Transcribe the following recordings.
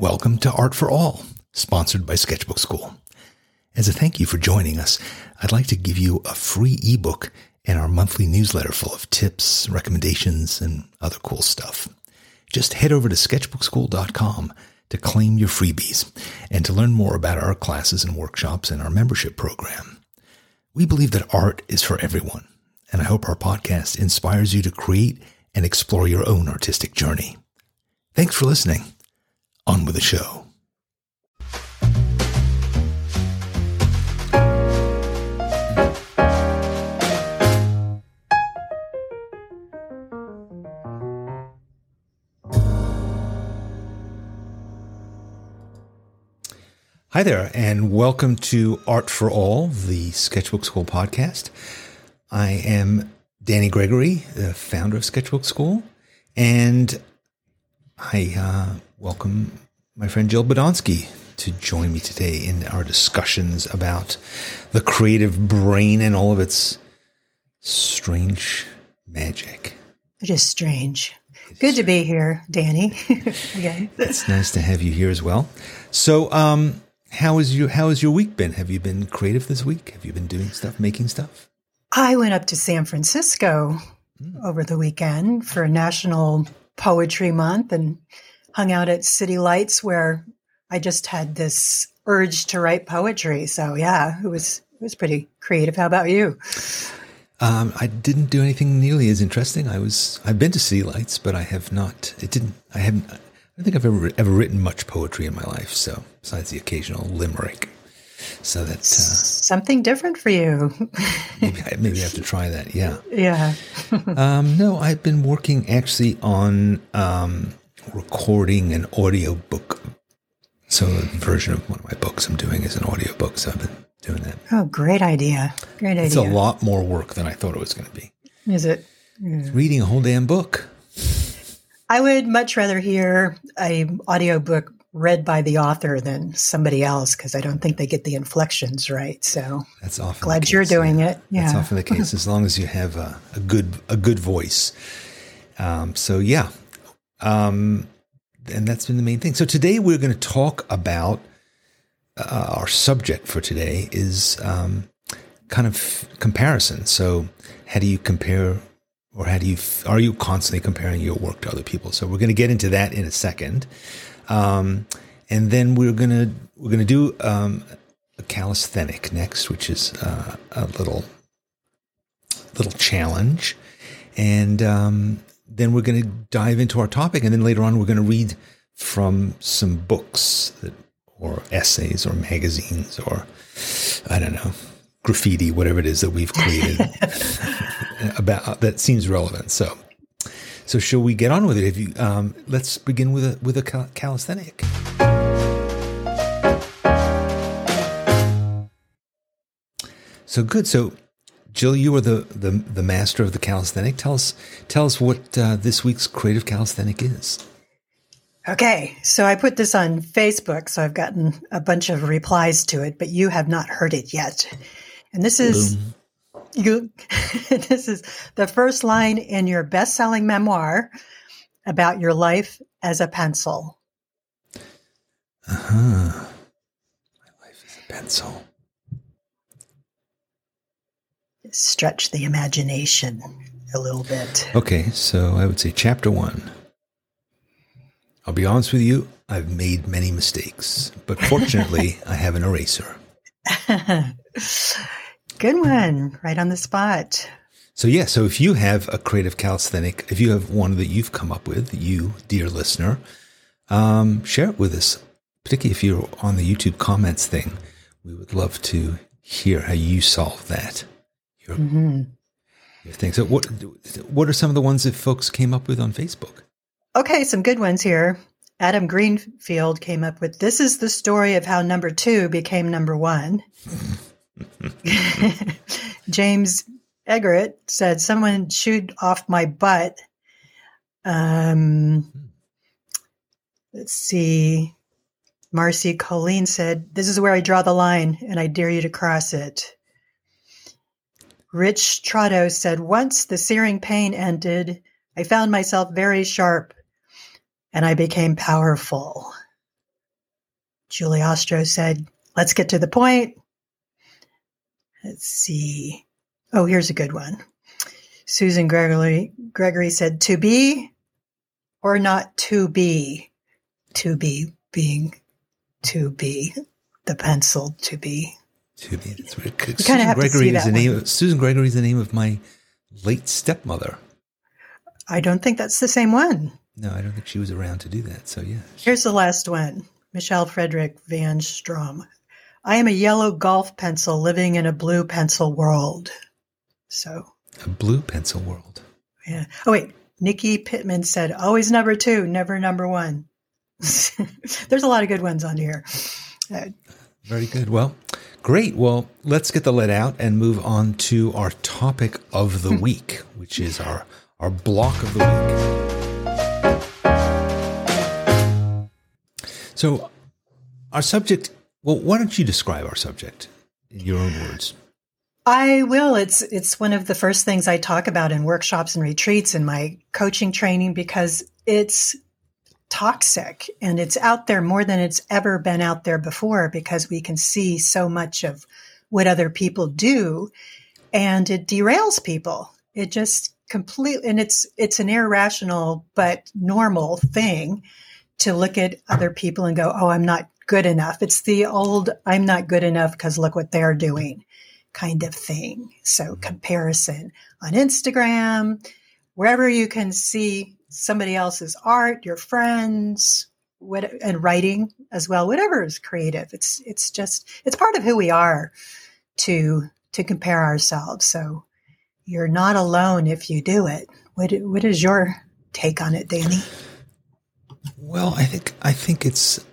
Welcome to Art for All, sponsored by Sketchbook Skool. As a thank you for joining us, I'd like to give you a free ebook and our monthly newsletter full of tips, recommendations, and other cool stuff. Just head over to sketchbookskool.com to claim your freebies and to learn more about our classes and workshops and our membership program. We believe that art is for everyone, and I hope our podcast inspires you to create and explore your own artistic journey. Thanks for listening. On with the show. Hi there, and welcome to Art for All, the Sketchbook Skool podcast. I am Danny Gregory, the founder of Sketchbook Skool, and I uh, welcome my friend Jill Badonsky to join me today in our discussions about the creative brain and all of its strange magic. It is strange. Good to be here, Danny. Again. It's nice to have you here as well. So, um, how is your how has your week been? Have you been creative this week? Have you been doing stuff, making stuff? I went up to San Francisco mm. over the weekend for National Poetry Month and hung out at City Lights where I just had this urge to write poetry. So yeah, it was it was pretty creative. How about you? Um, I didn't do anything nearly as interesting. I was I've been to City Lights, but I have not. It didn't. I haven't I don't think I've ever ever written much poetry in my life. So besides the occasional limerick, so that uh, something different for you. maybe, I, maybe I have to try that. Yeah. Yeah. um, no, I've been working actually on um, recording an audio book. So a version of one of my books I'm doing is an audio book. So I've been doing that. Oh, great idea! Great idea. It's a lot more work than I thought it was going to be. Is it? Yeah. Reading a whole damn book. I would much rather hear a audiobook read by the author than somebody else because I don't think they get the inflections right. So that's often glad you're doing yeah. it. Yeah, that's often the case as long as you have a, a good a good voice. Um, so yeah, um, and that's been the main thing. So today we're going to talk about uh, our subject for today is um, kind of comparison. So how do you compare or how do you are you constantly comparing your work to other people? So we're going to get into that in a second, um, and then we're gonna we're gonna do um, a calisthenic next, which is uh, a little little challenge, and um, then we're going to dive into our topic, and then later on we're going to read from some books that, or essays or magazines or I don't know graffiti, whatever it is that we've created about that seems relevant. So, so shall we get on with it? If you, um, let's begin with a with a calisthenic. So good. So, Jill, you are the, the the master of the calisthenic. Tell us tell us what uh, this week's creative calisthenic is. Okay, so I put this on Facebook, so I've gotten a bunch of replies to it, but you have not heard it yet. And this is Boom. you this is the first line in your best-selling memoir about your life as a pencil. Uh-huh. My life as a pencil. Stretch the imagination a little bit. Okay, so I would say chapter 1. I'll be honest with you, I've made many mistakes, but fortunately, I have an eraser. Good one, right on the spot. So, yeah, so if you have a creative calisthenic, if you have one that you've come up with, you, dear listener, um, share it with us, particularly if you're on the YouTube comments thing. We would love to hear how you solve that. Mm-hmm. thing. So, what, what are some of the ones that folks came up with on Facebook? Okay, some good ones here. Adam Greenfield came up with this is the story of how number two became number one. James Eggert said, Someone chewed off my butt. Um, let's see. Marcy Colleen said, This is where I draw the line and I dare you to cross it. Rich Trotto said, Once the searing pain ended, I found myself very sharp and I became powerful. Julie Ostro said, let's get to the point. Let's see. Oh, here's a good one. Susan Gregory, Gregory said, to be or not to be? To be being to be, the pencil to be. To be. That's weird. Susan Gregory is the name. Susan Gregory is the name of my late stepmother. I don't think that's the same one. No, I don't think she was around to do that. So yeah. Here's the last one. Michelle Frederick Van Strom. I am a yellow golf pencil living in a blue pencil world. So a blue pencil world. Yeah. Oh wait, Nikki Pittman said, "Always number two, never number one." There's a lot of good ones on here. Uh, Very good. Well, great. Well, let's get the let out and move on to our topic of the hmm. week, which is our our block of the week. So, our subject. Well, why don't you describe our subject in your own words? I will. It's it's one of the first things I talk about in workshops and retreats in my coaching training because it's toxic and it's out there more than it's ever been out there before because we can see so much of what other people do and it derails people. It just completely and it's it's an irrational but normal thing to look at other people and go, "Oh, I'm not good enough." It's the old "I'm not good enough because look what they're doing." kind of thing. So mm-hmm. comparison on Instagram, wherever you can see somebody else's art, your friends, what, and writing as well, whatever is creative. It's it's just it's part of who we are to to compare ourselves. So you're not alone if you do it. What what is your take on it, Danny? Well, I think I think it's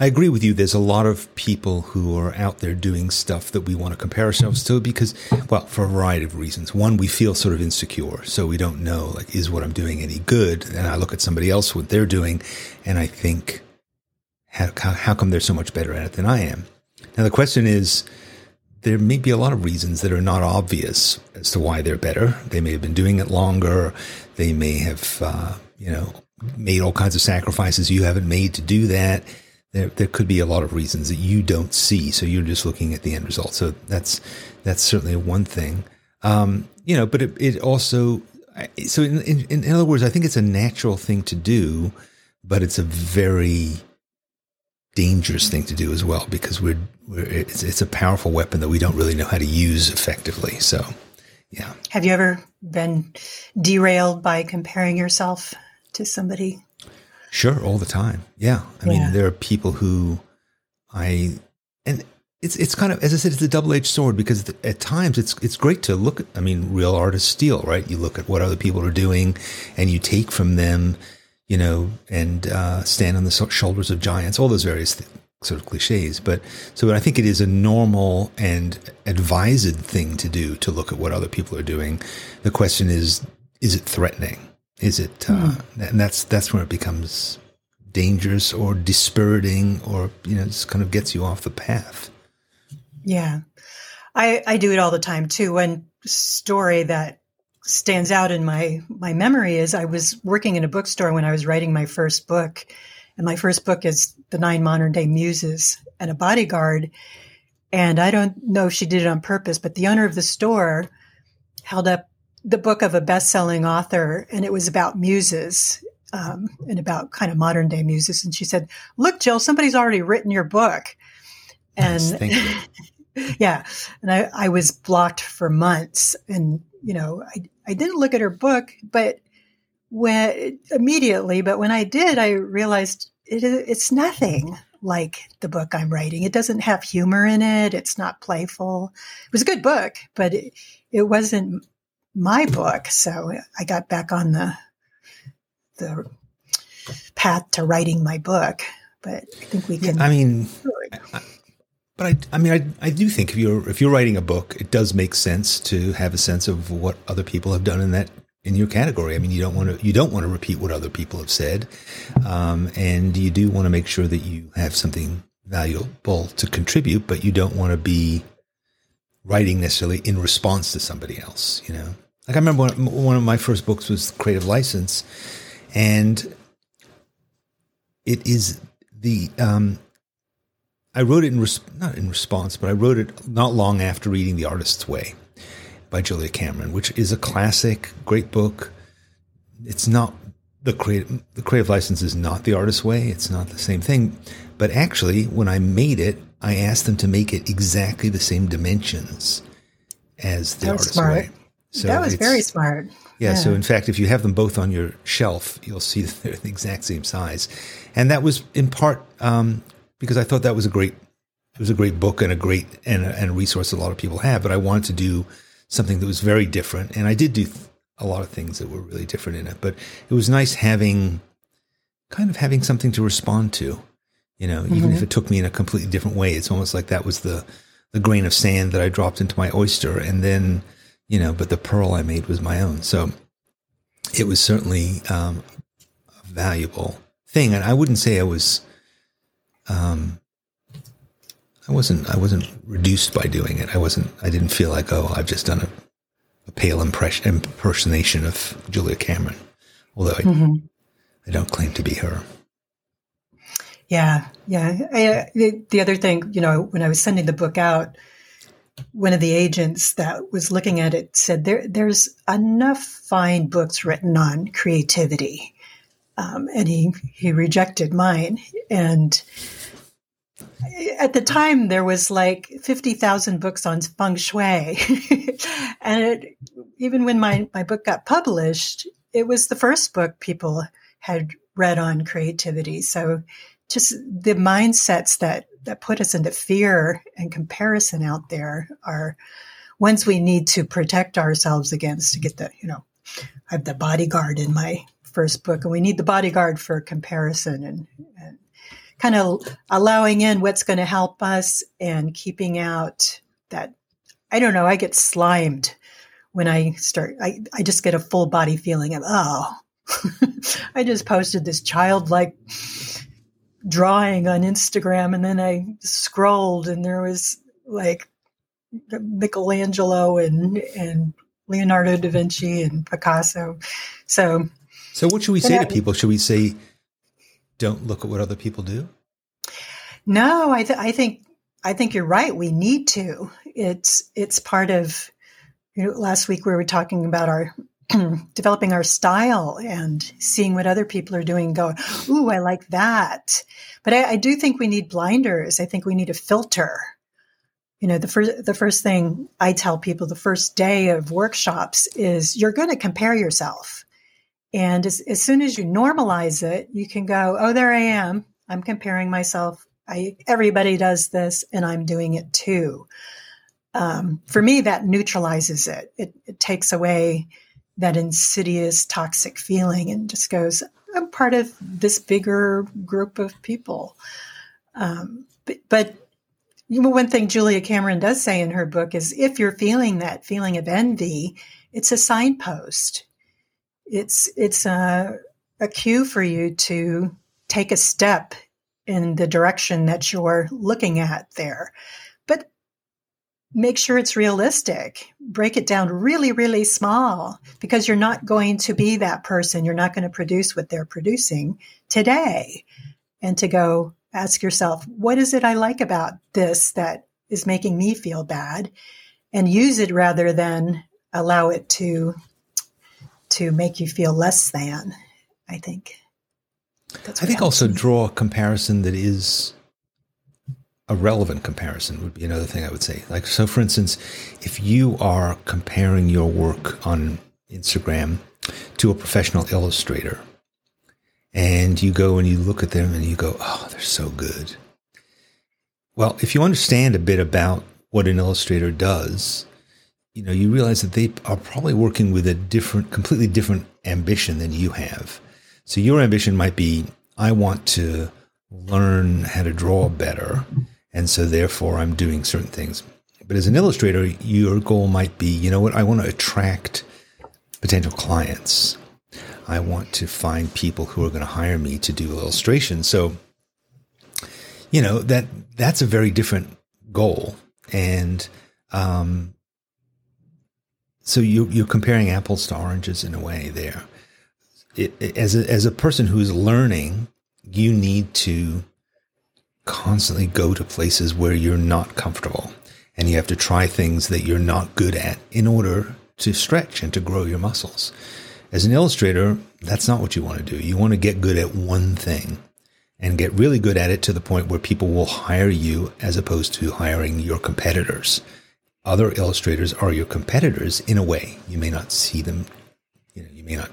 I agree with you. There's a lot of people who are out there doing stuff that we want to compare ourselves to because, well, for a variety of reasons. One, we feel sort of insecure. So we don't know, like, is what I'm doing any good? And I look at somebody else, what they're doing, and I think, how, how come they're so much better at it than I am? Now, the question is, there may be a lot of reasons that are not obvious as to why they're better. They may have been doing it longer. They may have, uh, you know, made all kinds of sacrifices you haven't made to do that there, there could be a lot of reasons that you don't see. So you're just looking at the end result. So that's, that's certainly one thing. Um, you know, but it, it also, so in, in, in other words, I think it's a natural thing to do, but it's a very dangerous thing to do as well because we're, we're it's, it's a powerful weapon that we don't really know how to use effectively. So, yeah. Have you ever been derailed by comparing yourself to somebody? Sure, all the time. Yeah. I yeah. mean, there are people who I and it's it's kind of as I said, it's a double edged sword because at times it's it's great to look. At, I mean, real artists steal, right? You look at what other people are doing, and you take from them, you know, and uh, stand on the shoulders of giants. All those various th- sort of cliches, but so I think it is a normal and advised thing to do to look at what other people are doing. The question is, is it threatening? Is it? Uh, mm. And that's that's where it becomes dangerous or dispiriting, or you know, just kind of gets you off the path. Yeah, I I do it all the time too. One story that stands out in my my memory is I was working in a bookstore when I was writing my first book, and my first book is The Nine Modern Day Muses and a Bodyguard. And I don't know if she did it on purpose, but the owner of the store held up the book of a best-selling author, and it was about muses um, and about kind of modern day muses. And she said, "Look, Jill, somebody's already written your book." And yeah, and I, I was blocked for months, and you know, I I didn't look at her book, but when immediately, but when I did, I realized it, it's nothing like the book I'm writing. It doesn't have humor in it. It's not playful. It was a good book, but it, it wasn't my book. So I got back on the the path to writing my book. But I think we can. Yeah, I mean, I, but I, I mean, I, I do think if you're if you're writing a book, it does make sense to have a sense of what other people have done in that in your category. I mean, you don't want to you don't want to repeat what other people have said, um, and you do want to make sure that you have something valuable to contribute, but you don't want to be writing necessarily in response to somebody else. You know. Like I remember one, one of my first books was Creative License, and it is the um, I wrote it in res- not in response, but I wrote it not long after reading The Artist's Way by Julia Cameron, which is a classic, great book. It's not the creative the creative license is not the artist's way. It's not the same thing. But actually, when I made it, I asked them to make it exactly the same dimensions as the artist's smart. way. So that was very smart. Yeah, yeah, So in fact, if you have them both on your shelf, you'll see that they're the exact same size, and that was in part um, because I thought that was a great, it was a great book and a great and a, and a resource a lot of people have. But I wanted to do something that was very different, and I did do a lot of things that were really different in it. But it was nice having, kind of having something to respond to. You know, mm-hmm. even if mm-hmm. it took me in a completely different way, it's almost like that was the the grain of sand that I dropped into my oyster, and then you know, but the pearl I made was my own. So it was certainly um, a valuable thing, and I wouldn't say I was. Um, I wasn't. I wasn't reduced by doing it. I wasn't. I didn't feel like, oh, I've just done a, a pale impression, impersonation of Julia Cameron, although I, mm-hmm. I don't claim to be her. Yeah, yeah. I, the, the other thing, you know, when I was sending the book out, one of the agents that was looking at it said there there's enough fine books written on creativity, um, and he he rejected mine. And at the time, there was like fifty thousand books on feng shui, and it, even when my my book got published, it was the first book people had read on creativity. So just the mindsets that that put us into fear and comparison out there are ones we need to protect ourselves against to get the you know i have the bodyguard in my first book and we need the bodyguard for comparison and, and kind of allowing in what's going to help us and keeping out that i don't know i get slimed when i start i, I just get a full body feeling of oh. I just posted this childlike drawing on Instagram, and then I scrolled, and there was like Michelangelo and and Leonardo da Vinci and Picasso. So, so what should we say I, to people? Should we say, "Don't look at what other people do"? No, I, th- I think I think you're right. We need to. It's it's part of. You know, last week we were talking about our developing our style and seeing what other people are doing go ooh i like that. But I, I, do think we need blinders. I think we need a filter. You know the first the first thing i tell people the first day of workshops is you're going to compare yourself. And as, as soon as you normalize it you can go oh there i am. I'm comparing myself. I, everybody does this and i'm doing it too. Um, for me that neutralizes it. It, it takes away that insidious toxic feeling and just goes i'm part of this bigger group of people. Um, but, but you know, one thing julia cameron does say in her book is if you're feeling that feeling of envy it's a signpost. It's it's a, a cue for you to take a step in the direction that you're looking at there make sure it's realistic. Break it down really, really small because you're not going to be that person. You're not going to produce what they're producing today. And to go ask yourself, what is it I like about this that is making me feel bad? And use it rather than allow it to to make you feel less than, I think. I think also draw a comparison that is a relevant comparison would be another thing I would say. Like, so for instance, if you are comparing your work on Instagram to a professional illustrator, and you go and you look at them and you go, oh, they're so good. Well, if you understand a bit about what an illustrator does, you know, you realize that they are probably working with a different, completely different ambition than you have. So your ambition might be, I want to learn how to draw better and so therefore I'm doing certain things. But as an illustrator, your goal might be, you know what, I want to attract potential clients. I want to find people who are going to hire me to do illustrations. So, you know, that that's a very different goal. And um, so you, you're comparing apples to oranges in a way there. It, it, as, a, as a person who's learning, you need to constantly go to places where you're not comfortable and you have to try things that you're not good at in order to stretch and to grow your muscles. As an illustrator, that's not what you want to do. You want to get good at one thing and get really good at it to the point where people will hire you as opposed to hiring your competitors. Other illustrators are your competitors in a way. You may not see them, you know, you may not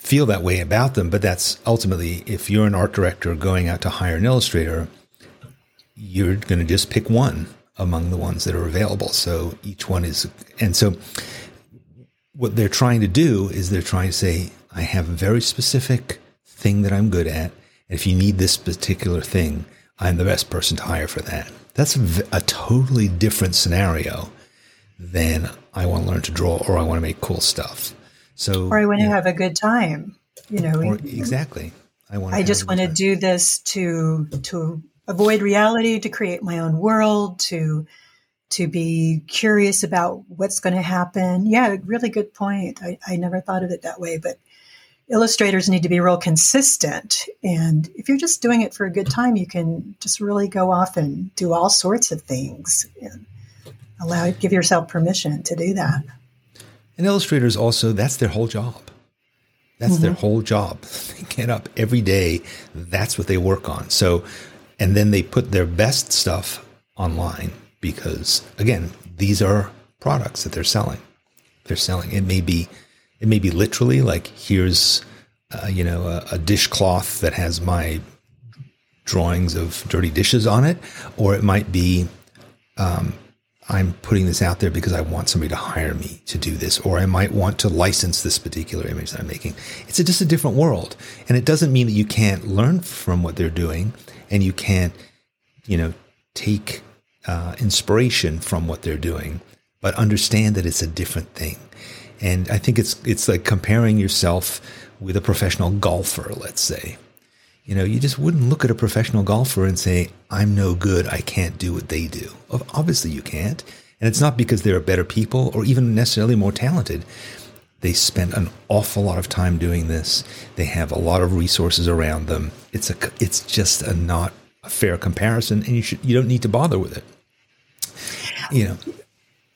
feel that way about them, but that's ultimately if you're an art director going out to hire an illustrator, you're going to just pick one among the ones that are available. So each one is, and so what they're trying to do is they're trying to say, I have a very specific thing that I'm good at. And if you need this particular thing, I'm the best person to hire for that. That's a, a totally different scenario than I want to learn to draw or I want to make cool stuff. So, or I want to have a good time. You know, or, exactly. I want. I just want to do this to to avoid reality, to create my own world, to to be curious about what's going to happen. Yeah, really good point. I, I never thought of it that way, but illustrators need to be real consistent. And if you're just doing it for a good time, you can just really go off and do all sorts of things and allow give yourself permission to do that. And illustrators also, that's their whole job. That's mm-hmm. their whole job. They get up every day. That's what they work on. So and then they put their best stuff online because again these are products that they're selling they're selling it may be it may be literally like here's uh, you know a, a dishcloth that has my drawings of dirty dishes on it or it might be um, i'm putting this out there because i want somebody to hire me to do this or i might want to license this particular image that i'm making it's a, just a different world and it doesn't mean that you can't learn from what they're doing and you can't, you know, take uh, inspiration from what they're doing, but understand that it's a different thing. And I think it's it's like comparing yourself with a professional golfer, let's say. You know, you just wouldn't look at a professional golfer and say, "I'm no good. I can't do what they do." Obviously, you can't. And it's not because they're better people or even necessarily more talented. They spend an awful lot of time doing this. They have a lot of resources around them. It's a it's just a not a fair comparison, and you should you don't need to bother with it. You know,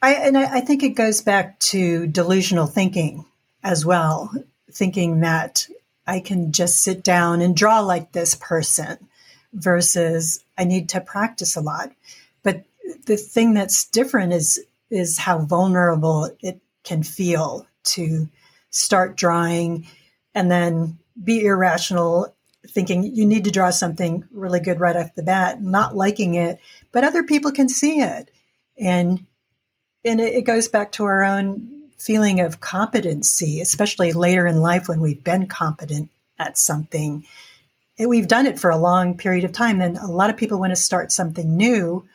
I and I, I think it goes back to delusional thinking as well, thinking that I can just sit down and draw like this person versus I need to practice a lot. But the thing that's different is is how vulnerable it can feel to start drawing and then be irrational thinking you need to draw something really good right off the bat not liking it but other people can see it and and it, goes back to our own feeling of competency especially later in life when we've been competent at something and we've done it for a long period of time then a lot of people want to start something new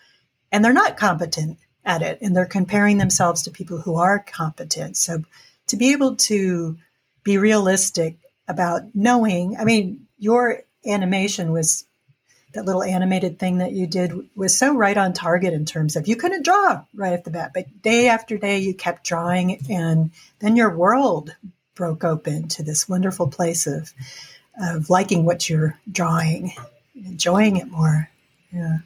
and they're not competent at it and they're comparing themselves to people who are competent. So to be able to be realistic about knowing, I mean, your animation was that little animated thing that you did was so right on target in terms of you couldn't draw right at the bat, but day after day you kept drawing, and then your world broke open to this wonderful place of of liking what you're drawing, enjoying it more. Yeah,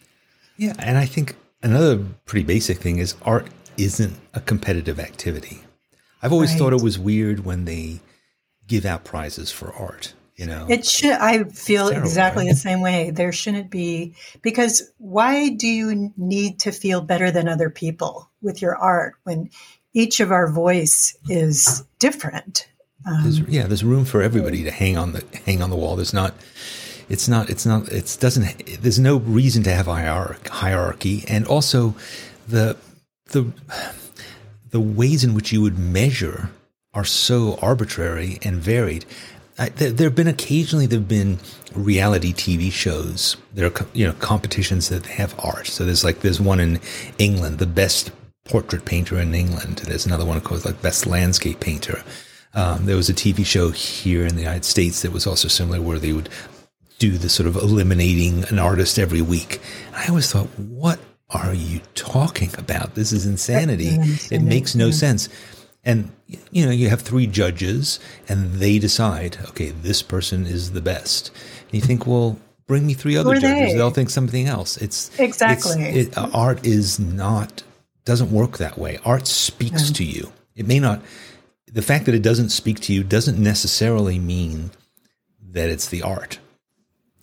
yeah, and I think another pretty basic thing is art isn't a competitive activity. I've always right. thought it was weird when they give out prizes for art. You know, it should. I feel terrible, exactly right? the same way. There shouldn't be because why do you need to feel better than other people with your art when each of our voice is different? Um, there's, yeah, there's room for everybody to hang on the hang on the wall. There's not. It's not. It's not. It doesn't. There's no reason to have hierarchy, and also the the the ways in which you would measure are so arbitrary and varied. I, there, there, have been occasionally there have been reality TV shows. There are you know competitions that have art. So there's like there's one in England, the best portrait painter in England. There's another one called like best landscape painter. Um, there was a TV show here in the United States that was also similar, where they would do the sort of eliminating an artist every week. And I always thought, what are you talking about? This is insanity. It makes no sense. And you know, you have three judges and they decide, okay, this person is the best. And you think, well, bring me three other judges. They? will think something else. It's exactly it's, it, uh, art is not doesn't work that way. Art speaks to you. It may not. The fact that it doesn't speak to you doesn't necessarily mean that it's the art.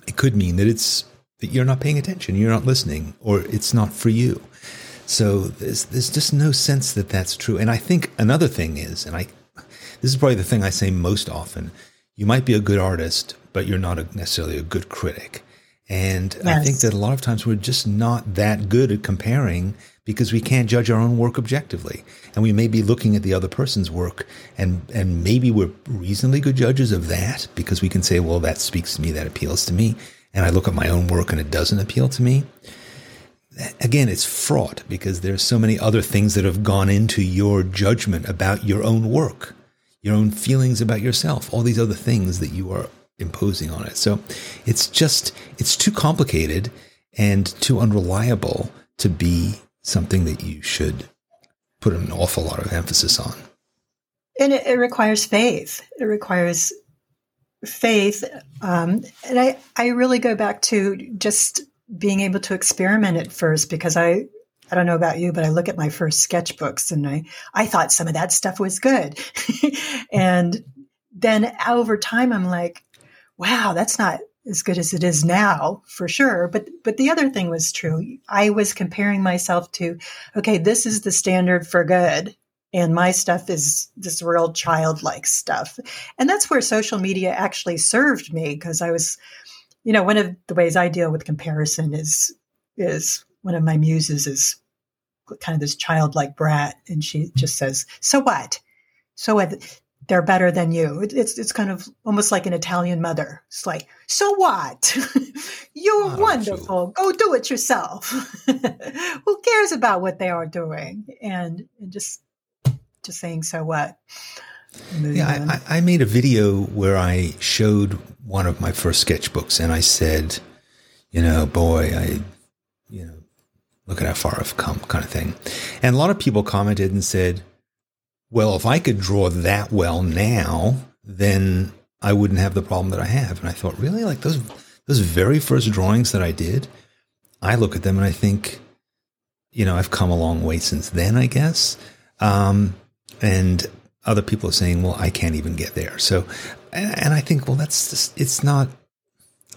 It could mean that it's that you're not paying attention, you're not listening, or it's not for you. So there's there's just no sense that that's true. And I think another thing is, and I this is probably the thing I say most often. You might be a good artist, but you're not a, necessarily a good critic. And yes. I think that a lot of times we're just not that good at comparing because we can't judge our own work objectively. And we may be looking at the other person's work and, and maybe we're reasonably good judges of that because we can say, well, that speaks to me, that appeals to me. And I look at my own work and it doesn't appeal to me. Again, it's fraught because there's so many other things that have gone into your judgment about your own work your own feelings about yourself, all these other things that you are imposing on it. So it's just, it's too complicated and too unreliable to be something that you should put an awful lot of emphasis on. And it, it requires faith. It requires faith. Um, and I, I really go back to just being able to experiment at first because I, I don't know about you, but I look at my first sketchbooks and I, I thought some of that stuff was good. and then over time, I'm like, wow, that's not as good as it is now for sure. But, but the other thing was true. I was comparing myself to, okay, this is the standard for good. And my stuff is this real childlike stuff. And that's where social media actually served me because I was, you know, one of the ways I deal with comparison is, is one of my muses is kind of this childlike brat, and she mm-hmm. just says, "So what? So what? They're better than you." It's it's kind of almost like an Italian mother. It's like, "So what? You're oh, wonderful. Go do it yourself. Who cares about what they are doing?" And, and just just saying, "So what?" Yeah, I, I made a video where I showed one of my first sketchbooks, and I said, "You know, boy, I." you know, look at how far I've come, kind of thing. And a lot of people commented and said, well, if I could draw that well now, then I wouldn't have the problem that I have. And I thought, really? Like those, those very first drawings that I did, I look at them and I think, you know, I've come a long way since then, I guess. Um, and other people are saying, well, I can't even get there. So, and I think, well, that's just, it's not,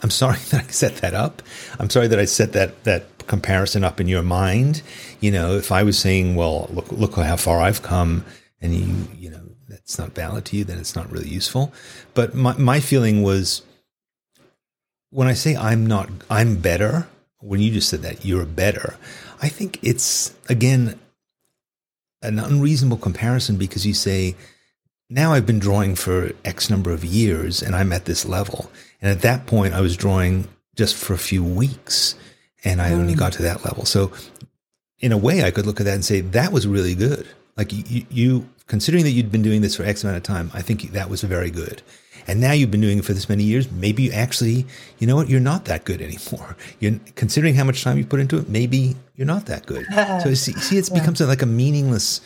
I'm sorry that I set that up. I'm sorry that I set that, that comparison up in your mind. You know, if I was saying, well, look, look how far I've come and you, you know, that's not valid to you, then it's not really useful. But my, my feeling was when I say I'm not, I'm better, when you just said that you're better, I think it's, again, an unreasonable comparison because you say, now I've been drawing for X number of years and I'm at this level. And at that point, I was drawing just for a few weeks and I only mm. got to that level. So, in a way, I could look at that and say that was really good. Like you, you, considering that you'd been doing this for X amount of time, I think that was very good. And now you've been doing it for this many years. Maybe you actually, you know what, you're not that good anymore. You're considering how much time you put into it. Maybe you're not that good. so see, see it yeah. becomes like a meaningless,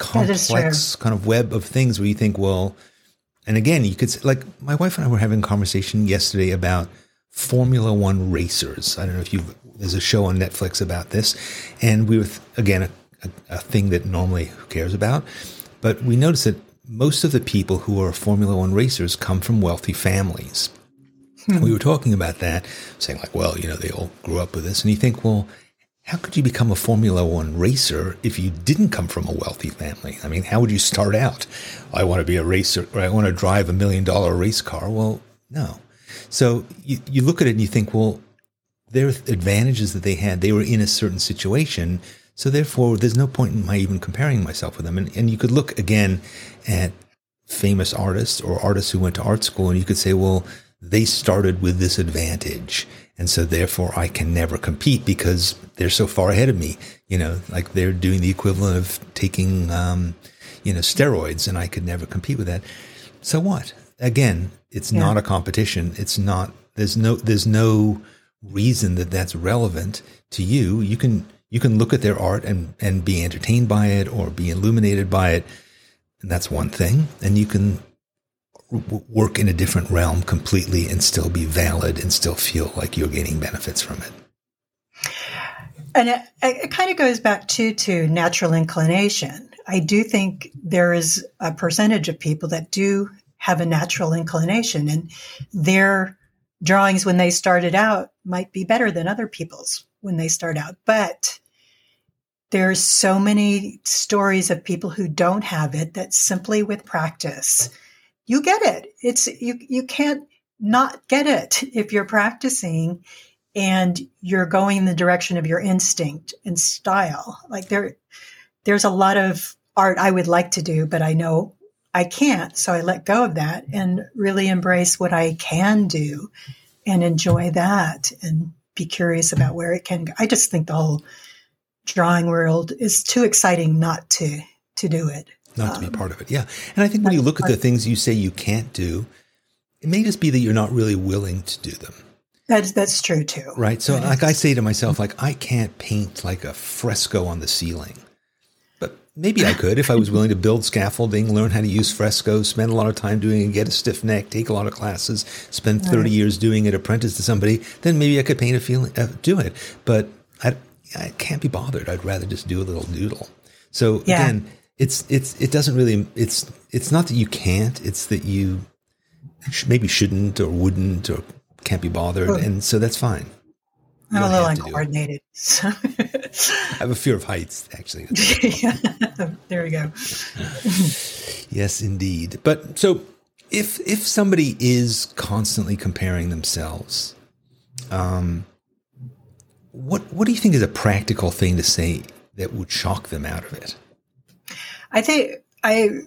complex kind of web of things where you think, well, and again, you could say, like my wife and I were having a conversation yesterday about Formula One racers. I don't know if you there's a show on Netflix about this, and we were again a, a, a thing that normally who cares about, but we noticed that most of the people who are Formula One racers come from wealthy families. Hmm. We were talking about that, saying like, well, you know, they all grew up with this, and you think, well, how could you become a Formula One racer if you didn't come from a wealthy family? I mean, how would you start out? I want to be a racer, or I want to drive a million dollar race car. Well, no. So you, you look at it and you think, well, there are advantages that they had. They were in a certain situation. So therefore, there's no point in my even comparing myself with them. And, and you could look again at famous artists or artists who went to art school and you could say, well, they started with this advantage. And so therefore I can never compete because they're so far ahead of me, you know, like they're doing the equivalent of taking, um, you know, steroids and I could never compete with that. So what? Again, it's yeah. not a competition. It's not. There's no. There's no reason that that's relevant to you. You can you can look at their art and and be entertained by it or be illuminated by it, and that's one thing. And you can work in a different realm completely and still be valid and still feel like you're gaining benefits from it. And it, it kind of goes back to to natural inclination. I do think there is a percentage of people that do have a natural inclination, and their drawings when they started out might be better than other people's when they start out. But there's so many stories of people who don't have it that simply with practice you get it. It's you you can't not get it if you're practicing and you're going in the direction of your instinct and style. Like there there's a lot of art I would like to do, but I know I can't. So I let go of that and really embrace what I can do and enjoy that and be curious about where it can go. I just think the whole drawing world is too exciting not to to do it not to be um, part of it. Yeah. And I think when you look at the things you say you can't do, it may just be that you're not really willing to do them. That's that's true too. Right. So like I say to myself, like I can't paint like a fresco on the ceiling. But maybe I could if I was willing to build scaffolding, learn how to use frescoes, spend a lot of time doing it, get a stiff neck, take a lot of classes, spend 30 right. years doing it, apprentice to somebody, then maybe I could paint a feeling uh, do it. But I I can't be bothered. I'd rather just do a little doodle. So yeah. again, it's it's it doesn't really it's it's not that you can't it's that you sh- maybe shouldn't or wouldn't or can't be bothered and so that's fine you I'm a little uncoordinated. So. I have a fear of heights, actually. There we go. yes, indeed. But so, if if somebody is constantly comparing themselves, um, what what do you think is a practical thing to say that would shock them out of it? I think I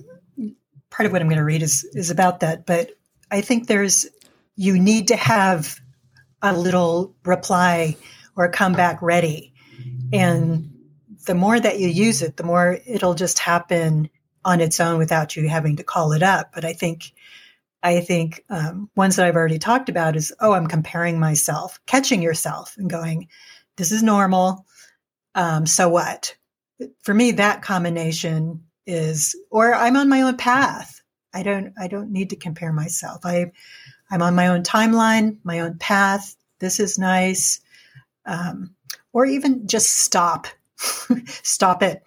part of what I'm going to read is is about that, but I think there's you need to have a little reply or comeback ready, and the more that you use it, the more it'll just happen on its own without you having to call it up. But I think I think um, ones that I've already talked about is oh, I'm comparing myself, catching yourself, and going, this is normal. Um, so what? For me, that combination is or I'm on my own path. I don't I don't need to compare myself. I I'm on my own timeline, my own path. This is nice. Um, or even just stop. stop it.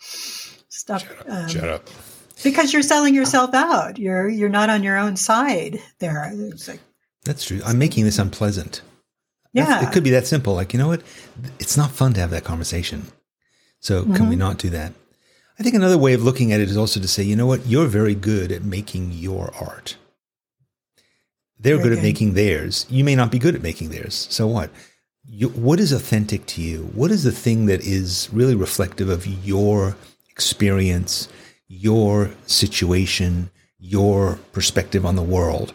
Stop. Shut up. Um, Shut up. Because you're selling yourself out. You're you're not on your own side there. Like, That's true. I'm making this unpleasant. Yeah. That's, it could be that simple. Like, you know what? It's not fun to have that conversation. So mm-hmm. can we mm-hmm. not do that? I think another way of looking at it is also to say, you know what, you're very good at making your art. They're good at making theirs. You may not be good at making theirs. So what? You, what is authentic to you? What is the thing that is really reflective of your experience, your situation, your perspective on the world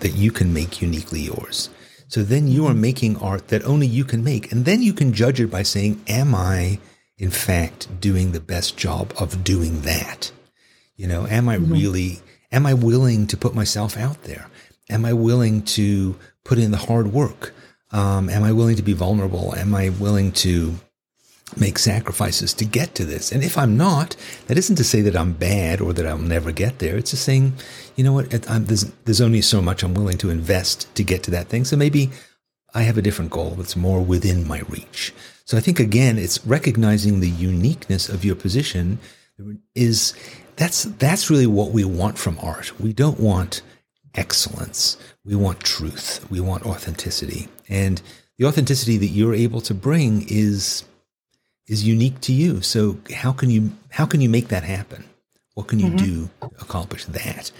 that you can make uniquely yours? So then you are mm-hmm. making art that only you can make. And then you can judge it by saying, Am I in fact, doing the best job of doing that? You know, am I mm-hmm. really, am I willing to put myself out there? Am I willing to put in the hard work? Um, am I willing to be vulnerable? Am I willing to make sacrifices to get to this? And if I'm not, that isn't to say that I'm bad or that I'll never get there. It's just saying, you know what, there's, there's only so much I'm willing to invest to get to that thing. So maybe I have a different goal that's more within my reach. So I think again, it's recognizing the uniqueness of your position is that's that's really what we want from art. We don't want excellence. We want truth. We want authenticity. And the authenticity that you're able to bring is is unique to you. So how can you how can you make that happen? What can you mm-hmm. do to accomplish that?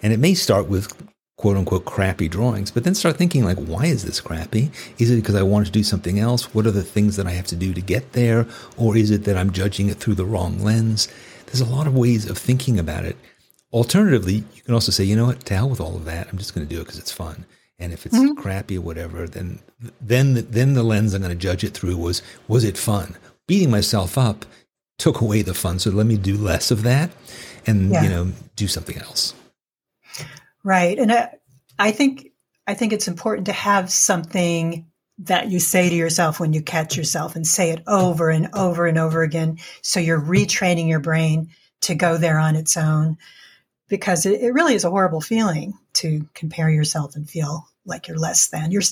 And it may start with quote unquote crappy drawings, but then start thinking like, why is this crappy? Is it because I want to do something else? What are the things that I have to do to get there? Or is it that I'm judging it through the wrong lens? There's a lot of ways of thinking about it. Alternatively, you can also say, you know what, to hell with all of that. I'm just going to do it because it's fun. And if it's mm-hmm. crappy or whatever, then then the, then the lens I'm going to judge it through was was it fun? Beating myself up took away the fun, so let me do less of that, and yeah. you know do something else. Right. And I, I think I think it's important to have something that you say to yourself when you catch yourself and say it over and over and over again. So you're retraining your brain to go there on its own because it, it really is a horrible feeling to compare yourself and feel like you're less than. You're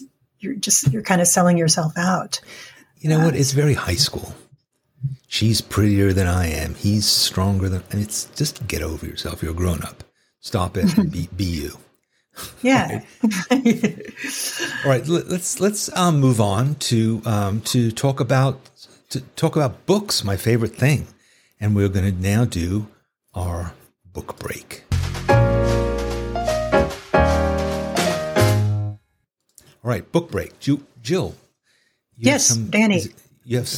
you're just you're kind of selling yourself out. You know uh, what? It's very high school. She's prettier than I am. He's stronger than. And it's just get over yourself. You're a grown up. Stop it and be be you. Yeah. All right. Let's let's um, move on to um, to talk about to talk about books. My favorite thing, and we're going to now do our book break. All right, book break. Jill. yes, some, Danny. you have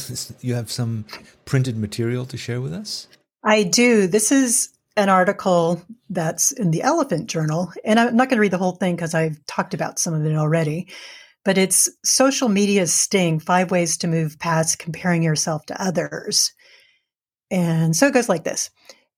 you have some printed material to share with us. I do. This is an article that's in the Elephant Journal, and I'm not going to read the whole thing because I've talked about some of it already. But it's social media sting: five ways to move past comparing yourself to others. And so it goes like this.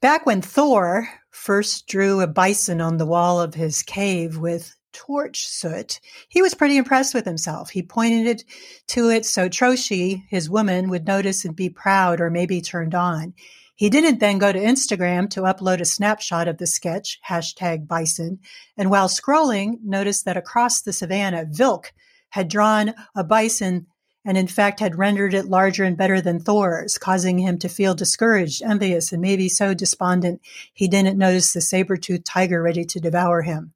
Back when Thor first drew a bison on the wall of his cave with torch soot, he was pretty impressed with himself. He pointed to it so Troshi, his woman, would notice and be proud or maybe turned on. He didn't then go to Instagram to upload a snapshot of the sketch, hashtag bison, and while scrolling, noticed that across the savannah, Vilk had drawn a bison and in fact had rendered it larger and better than Thor's, causing him to feel discouraged, envious, and maybe so despondent he didn't notice the saber-toothed tiger ready to devour him.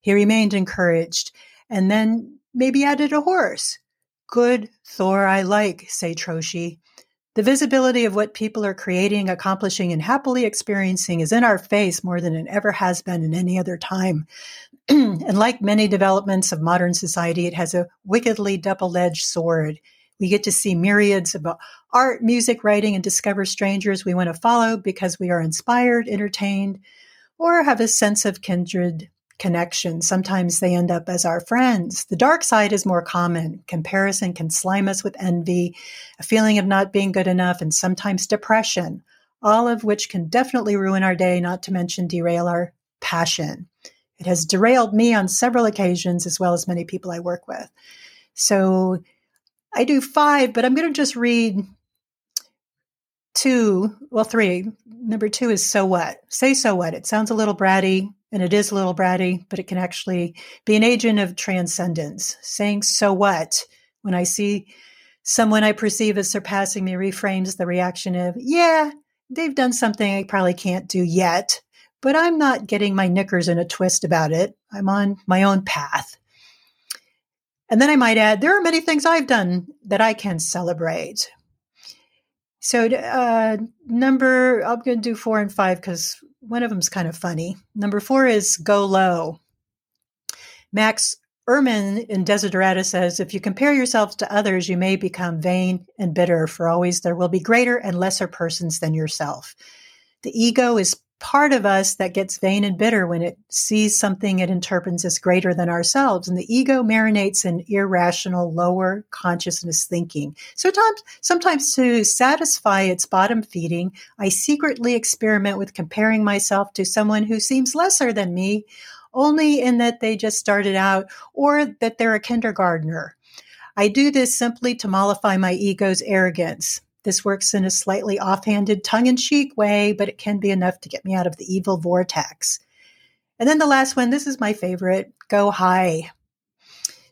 He remained encouraged, and then maybe added a horse. Good Thor I like, say Troshi. The visibility of what people are creating, accomplishing, and happily experiencing is in our face more than it ever has been in any other time. and like many developments of modern society, it has a wickedly double edged sword. We get to see myriads of art, music, writing, and discover strangers we want to follow because we are inspired, entertained, or have a sense of kindred connection. Sometimes they end up as our friends. The dark side is more common. Comparison can slime us with envy, a feeling of not being good enough, and sometimes depression, all of which can definitely ruin our day, not to mention derail our passion. It has derailed me on several occasions, as well as many people I work with. So I do five, but I'm going to just read two, well, three. Number two is so what? Say so what. It sounds a little bratty and it is a little bratty, but it can actually be an agent of transcendence. Saying so what when I see someone I perceive as surpassing me reframes the reaction of, yeah, they've done something I probably can't do yet, but I'm not getting my knickers in a twist about it. I'm on my own path. And then I might add, there are many things I've done that I can celebrate. So, uh, number, I'm going to do four and five because one of them's kind of funny. Number four is Go Low. Max Ehrmann in Desiderata says, if you compare yourself to others, you may become vain and bitter, for always there will be greater and lesser persons than yourself. The ego is part of us that gets vain and bitter when it sees something it interprets as greater than ourselves. And the ego marinates in irrational, lower consciousness thinking. Sometimes, sometimes to satisfy its bottom feeding, I secretly experiment with comparing myself to someone who seems lesser than me, only in that they just started out or that they're a kindergartner. I do this simply to mollify my ego's arrogance. This works in a slightly offhanded, tongue in cheek way, but it can be enough to get me out of the evil vortex. And then the last one, this is my favorite go high,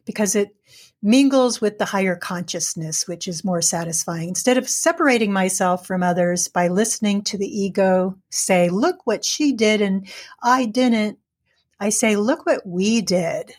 because it mingles with the higher consciousness, which is more satisfying. Instead of separating myself from others by listening to the ego say, look what she did and I didn't, I say, look what we did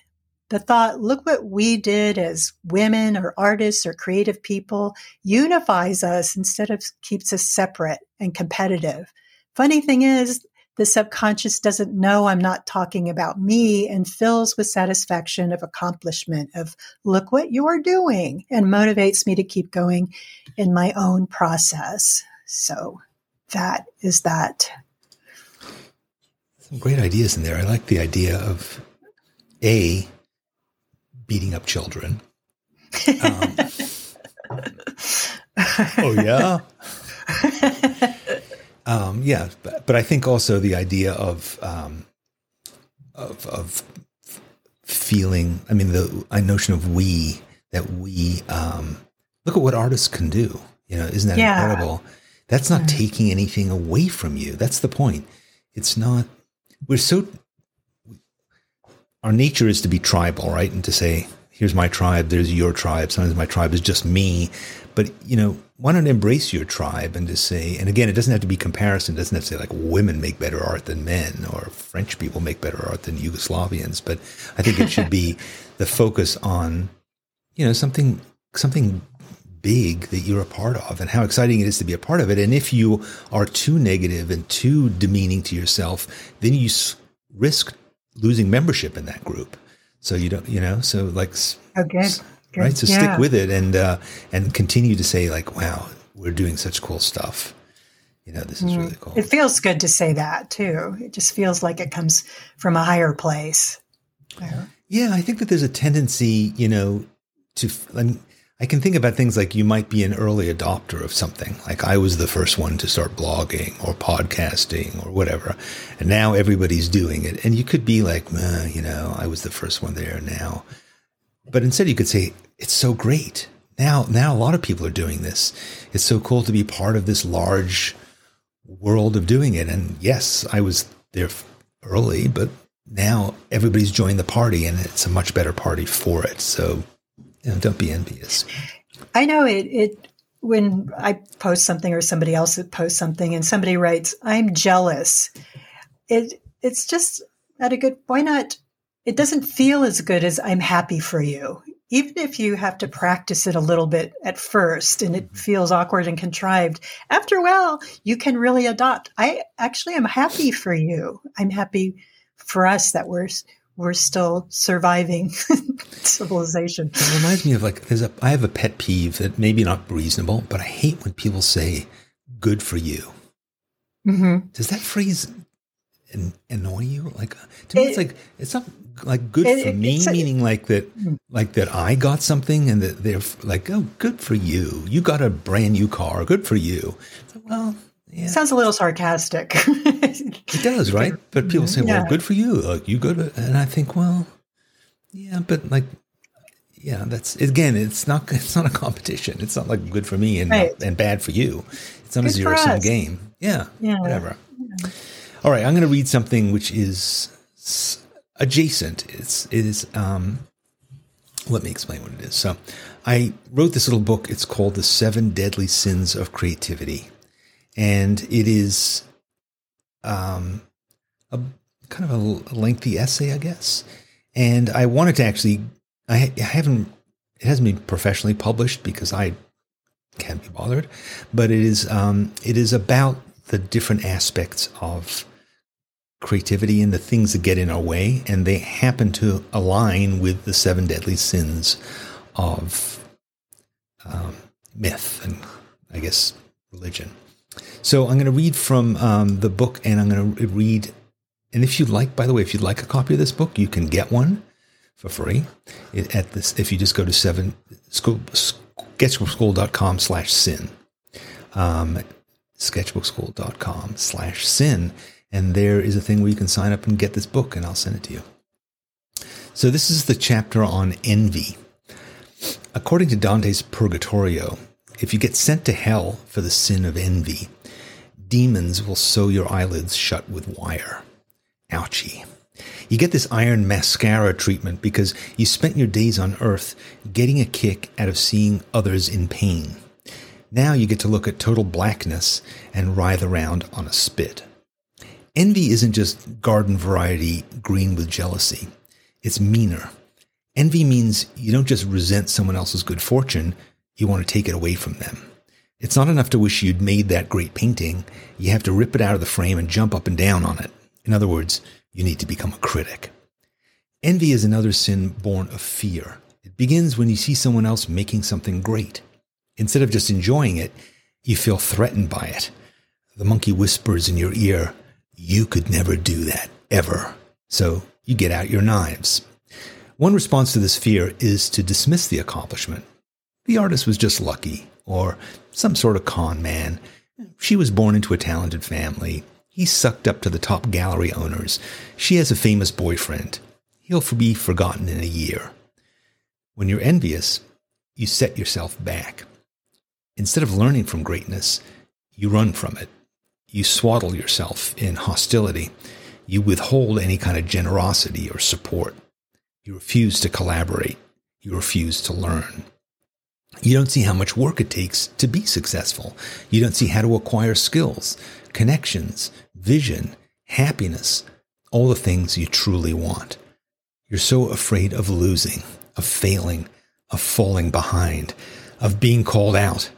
the thought, look what we did as women or artists or creative people, unifies us instead of keeps us separate and competitive. Funny thing is, the subconscious doesn't know I'm not talking about me and fills with satisfaction of accomplishment of look what you're doing and motivates me to keep going in my own process. So that is that. Some great ideas in there. I like the idea of A, beating up children. Um, oh yeah, um, yeah. But, but, I think also the idea of um, of, of feeling. I mean, the notion of we that we um, look at what artists can do. You know, isn't that yeah. incredible? That's not mm-hmm. taking anything away from you. That's the point. It's not. We're so our nature is to be tribal, right? And to say, here's my tribe, there's your tribe. Sometimes my tribe is just me. But, you know, why not embrace your tribe and just say, and again, it doesn't have to be comparison. It doesn't have to say like women make better art than men or French people make better art than Yugoslavians. But I think it should be the focus on, you know, something, something big that you're a part of and how exciting it is to be a part of it. And if you are too negative and too demeaning to yourself, then you risk losing membership in that group. So you don't, you know, so like, oh, good. good. right. So yeah. stick with it and, uh, and continue to say like, wow, we're doing such cool stuff. You know, this is mm. really cool. It feels good to say that too. It just feels like it comes from a higher place. Yeah. Yeah. I think that there's a tendency, you know, to, I mean, I can think about things like you might be an early adopter of something. Like I was the first one to start blogging or podcasting or whatever. And now everybody's doing it. And you could be like, you know, I was the first one there now. But instead you could say, it's so great. Now, now a lot of people are doing this. It's so cool to be part of this large world of doing it. And yes, I was there early, but now everybody's joined the party and it's a much better party for it. So you know, don't be envious. I know it. It when I post something or somebody else posts something and somebody writes, "I'm jealous." It it's just at a good. Why not? It doesn't feel as good as "I'm happy for you." Even if you have to practice it a little bit at first and it mm-hmm. feels awkward and contrived, after a while, you can really adopt. I actually am happy for you. I'm happy for us that we're we're still surviving civilization. It reminds me of like there's a I have a pet peeve that maybe not reasonable, but I hate when people say "good for you." Mm-hmm. Does that phrase annoy you? Like to me, it, it's like it's not like good it, for me, meaning like that, hmm. like that I got something and that they're like, oh, good for you. You got a brand new car. Good for you. well, yeah. Sounds a little sarcastic. it does, right? But people say, "Well, yeah. good for you. Like you go to," and I think, "Well, yeah, but like, yeah, that's again, it's not it's not a competition. It's not like good for me and right. and bad for you. It's not good a zero sum game. Yeah, yeah, whatever. Yeah. All right, I'm going to read something which is adjacent. It's it is. Um, let me explain what it is. So, I wrote this little book. It's called "The Seven Deadly Sins of Creativity." And it is um, a kind of a lengthy essay, I guess. And I wanted to actually, I, I haven't, it hasn't been professionally published because I can't be bothered, but it is, um, it is about the different aspects of creativity and the things that get in our way, and they happen to align with the seven deadly sins of um, myth and I guess religion. So I'm going to read from um, the book, and I'm going to read. And if you'd like, by the way, if you'd like a copy of this book, you can get one for free at this. If you just go to seven school sketchbookskool.com slash sin, um, sketchbookskool.com slash sin, and there is a thing where you can sign up and get this book, and I'll send it to you. So this is the chapter on envy. According to Dante's Purgatorio, if you get sent to hell for the sin of envy, demons will sew your eyelids shut with wire. Ouchie. You get this iron mascara treatment because you spent your days on earth getting a kick out of seeing others in pain. Now you get to look at total blackness and writhe around on a spit. Envy isn't just garden variety green with jealousy. It's meaner. Envy means you don't just resent someone else's good fortune, you want to take it away from them. It's not enough to wish you'd made that great painting. You have to rip it out of the frame and jump up and down on it. In other words, you need to become a critic. Envy is another sin born of fear. It begins when you see someone else making something great. Instead of just enjoying it, you feel threatened by it. The monkey whispers in your ear, You could never do that, ever. So you get out your knives. One response to this fear is to dismiss the accomplishment. The artist was just lucky, or some sort of con man. She was born into a talented family. He sucked up to the top gallery owners. She has a famous boyfriend. He'll be forgotten in a year. When you're envious, you set yourself back. Instead of learning from greatness, you run from it. You swaddle yourself in hostility. You withhold any kind of generosity or support. You refuse to collaborate. You refuse to learn. You don't see how much work it takes to be successful. You don't see how to acquire skills, connections, vision, happiness, all the things you truly want. You're so afraid of losing, of failing, of falling behind, of being called out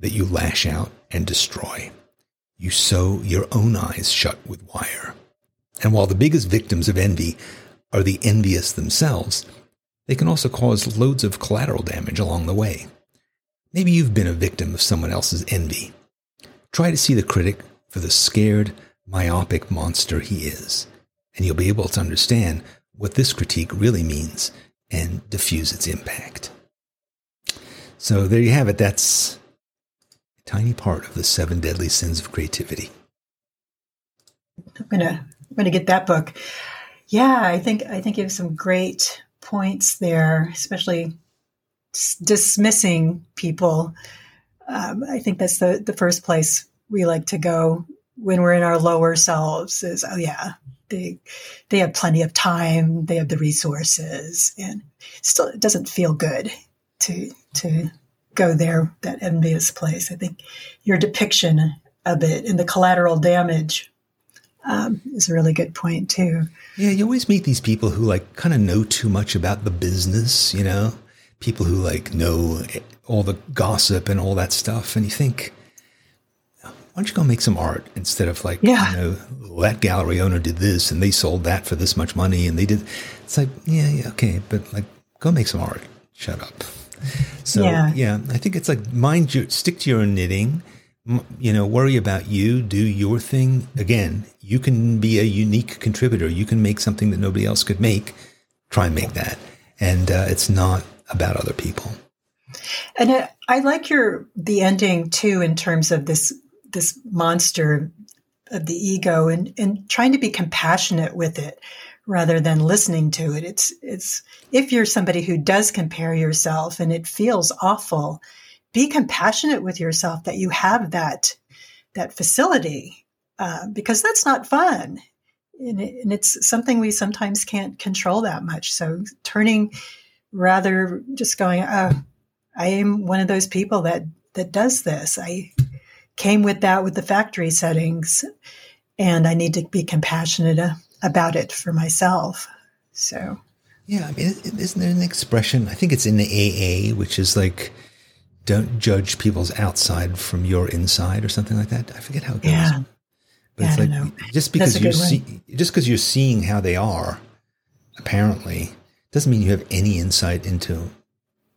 that you lash out and destroy. You sew your own eyes shut with wire. And while the biggest victims of envy are the envious themselves, they can also cause loads of collateral damage along the way. Maybe you've been a victim of someone else's envy. Try to see the critic for the scared, myopic monster he is, and you'll be able to understand what this critique really means and diffuse its impact. So there you have it. That's a tiny part of the seven deadly sins of creativity. I'm gonna I'm gonna get that book. Yeah, I think I think you have some great points there, especially dismissing people. Um, I think that's the, the first place we like to go when we're in our lower selves is, oh yeah, they, they have plenty of time. They have the resources and still it doesn't feel good to, to go there, that envious place. I think your depiction of it and the collateral damage um, is a really good point too. Yeah, you always meet these people who like kind of know too much about the business, you know, people who like know all the gossip and all that stuff, and you think, why don't you go make some art instead of like, yeah. you know, that gallery owner did this and they sold that for this much money and they did. It's like, yeah, yeah, okay, but like, go make some art. Shut up. So yeah, yeah I think it's like mind your stick to your knitting. You know, worry about you. Do your thing. Again, you can be a unique contributor. You can make something that nobody else could make. Try and make that, and uh, it's not about other people. And I, I like your the ending too in terms of this this monster of the ego and and trying to be compassionate with it rather than listening to it. It's it's if you're somebody who does compare yourself and it feels awful, be compassionate with yourself that you have that that facility uh, because that's not fun. And, it, and it's something we sometimes can't control that much. So turning rather just going, oh, I am one of those people that that does this. I came with that with the factory settings, and I need to be compassionate about it for myself. So, yeah, I mean, isn't there an expression? I think it's in the AA, which is like, "Don't judge people's outside from your inside" or something like that. I forget how it goes. Yeah. But yeah, it's like just because you see, just because you're seeing how they are, apparently, doesn't mean you have any insight into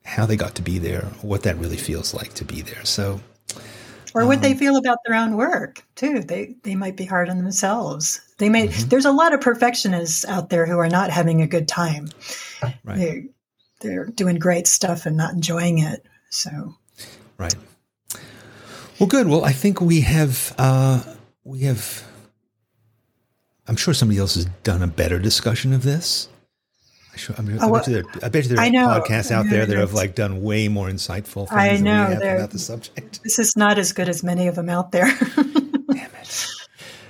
how they got to be there, what that really feels like to be there. So, or what um, they feel about their own work too. They they might be hard on themselves. They may. Mm-hmm. There's a lot of perfectionists out there who are not having a good time. Right. They they're doing great stuff and not enjoying it. So, right. Well, good. Well, I think we have uh, we have. I'm sure somebody else has done a better discussion of this. I, mean, oh, I, bet there, I, bet you there, are podcasts out there that have like done way more insightful things I know, than we have about the subject. This is not as good as many of them out there. Damn it!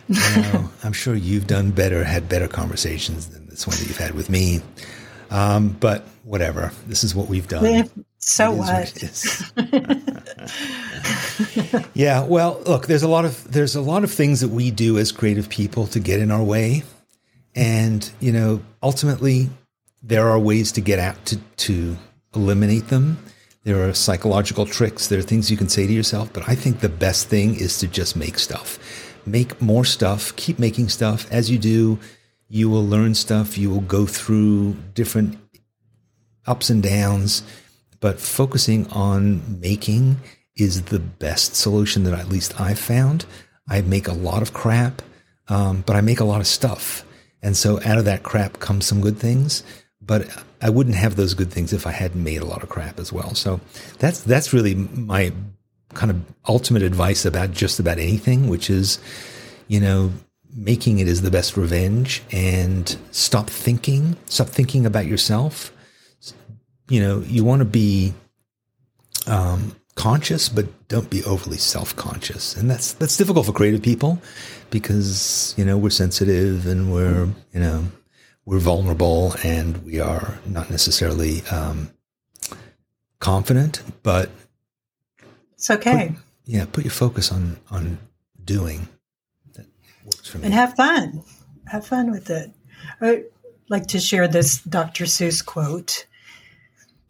You know, I'm sure you've done better, had better conversations than this one that you've had with me. Um, but whatever, this is what we've done. So what? what yeah. Well, look, there's a lot of there's a lot of things that we do as creative people to get in our way, and you know, ultimately there are ways to get out to, to eliminate them. There are psychological tricks. There are things you can say to yourself. But I think the best thing is to just make stuff. Make more stuff. Keep making stuff. As you do, you will learn stuff. You will go through different ups and downs. But focusing on making is the best solution that at least I've found. I make a lot of crap, um, but I make a lot of stuff. And so out of that crap comes some good things but I wouldn't have those good things if I hadn't made a lot of crap as well. So that's that's really my kind of ultimate advice about just about anything, which is, you know, making it is the best revenge and stop thinking, stop thinking about yourself. You know, you want to be um, conscious, but don't be overly self-conscious, and that's that's difficult for creative people because you know we're sensitive and we're you know we're vulnerable and we are not necessarily um, confident, but it's okay. Put, yeah, put your focus on on doing. That works for me. And have fun. Have fun with it. I'd like to share this Dr. Seuss quote.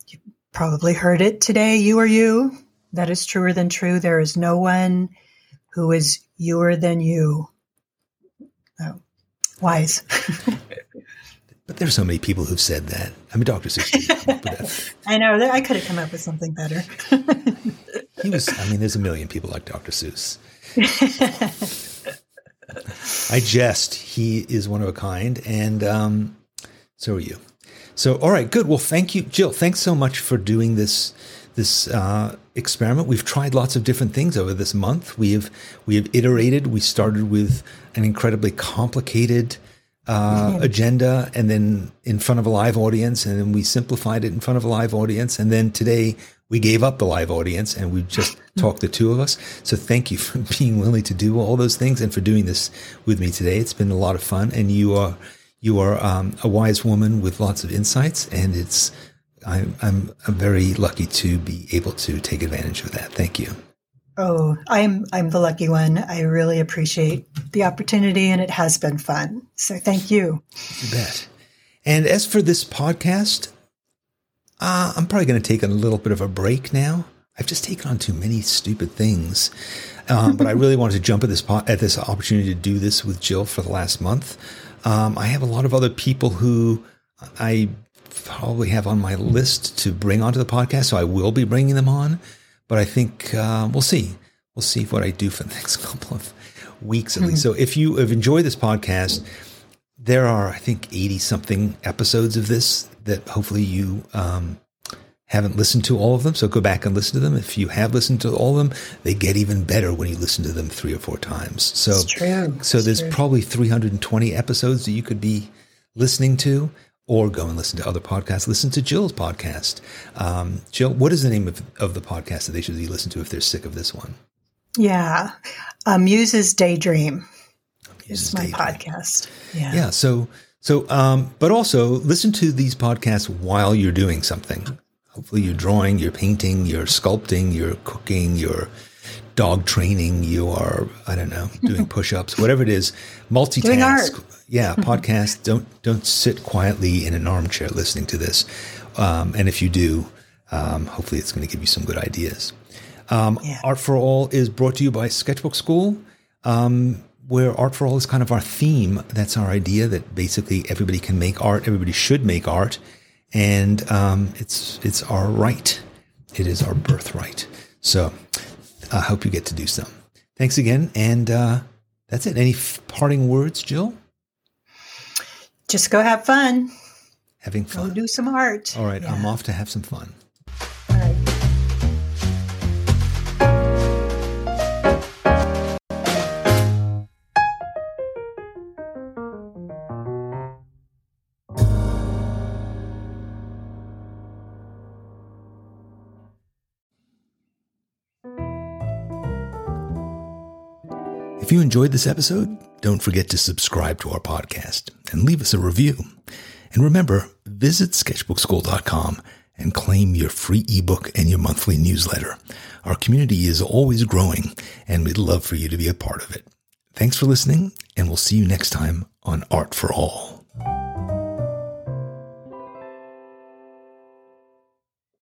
You probably heard it today. You are you. That is truer than true. There is no one who is youer than you. Oh, wise. but there's so many people who've said that. I mean, Dr. Seuss. I know. I could have come up with something better. he was. I mean, there's a million people like Dr. Seuss. I jest. He is one of a kind, and um, so are you. So, all right, good. Well, thank you, Jill. Thanks so much for doing this this uh, experiment. We've tried lots of different things over this month. We have we have iterated. We started with an incredibly complicated uh, agenda, and then in front of a live audience, and then we simplified it in front of a live audience, and then today we gave up the live audience and we just talked the two of us. So thank you for being willing to do all those things and for doing this with me today. It's been a lot of fun, and you are you are um, a wise woman with lots of insights, and it's I'm, I'm I'm very lucky to be able to take advantage of that. Thank you. Oh, I'm I'm the lucky one. I really appreciate the opportunity, and it has been fun. So thank you. You bet. And as for this podcast, uh, I'm probably going to take a little bit of a break now. I've just taken on too many stupid things, um, but I really wanted to jump at this po- at this opportunity to do this with Jill for the last month. Um, I have a lot of other people who I probably have on my list to bring onto the podcast, so I will be bringing them on. But I think uh, we'll see. We'll see what I do for the next couple of weeks at least. Hmm. So if you have enjoyed this podcast, there are I think eighty something episodes of this that hopefully you um, haven't listened to all of them. So go back and listen to them. If you have listened to all of them, they get even better when you listen to them three or four times. So, so there's true. probably 320 episodes that you could be listening to or go and listen to other podcasts. Listen to Jill's podcast. Um, Jill, what is the name of, of the podcast that they should be listen to if they're sick of this one? Yeah. Uh, Muse's Daydream Muse's is my podcast. Yeah. Yeah. So, so, um, but also listen to these podcasts while you're doing something. Hopefully you're drawing, you're painting, you're sculpting, you're cooking, you're dog training, you are, I don't know, doing push-ups, whatever it is, multitask yeah, podcast. don't don't sit quietly in an armchair listening to this. Um, and if you do, um, hopefully it's going to give you some good ideas. Um, yeah. Art for All is brought to you by Sketchbook Skool, um, where Art for All is kind of our theme. That's our idea that basically everybody can make art, everybody should make art, and um, it's it's our right. It is our birthright. So I hope you get to do some. Thanks again, and uh, that's it. Any f- parting words, Jill? just go have fun. Having fun. Go do some art. All right, yeah. I'm off to have some fun. You enjoyed this episode, don't forget to subscribe to our podcast and leave us a review. And remember, visit sketchbookskool.com and claim your free ebook and your monthly newsletter. Our community is always growing and we'd love for you to be a part of it. Thanks for listening and we'll see you next time on Art for All.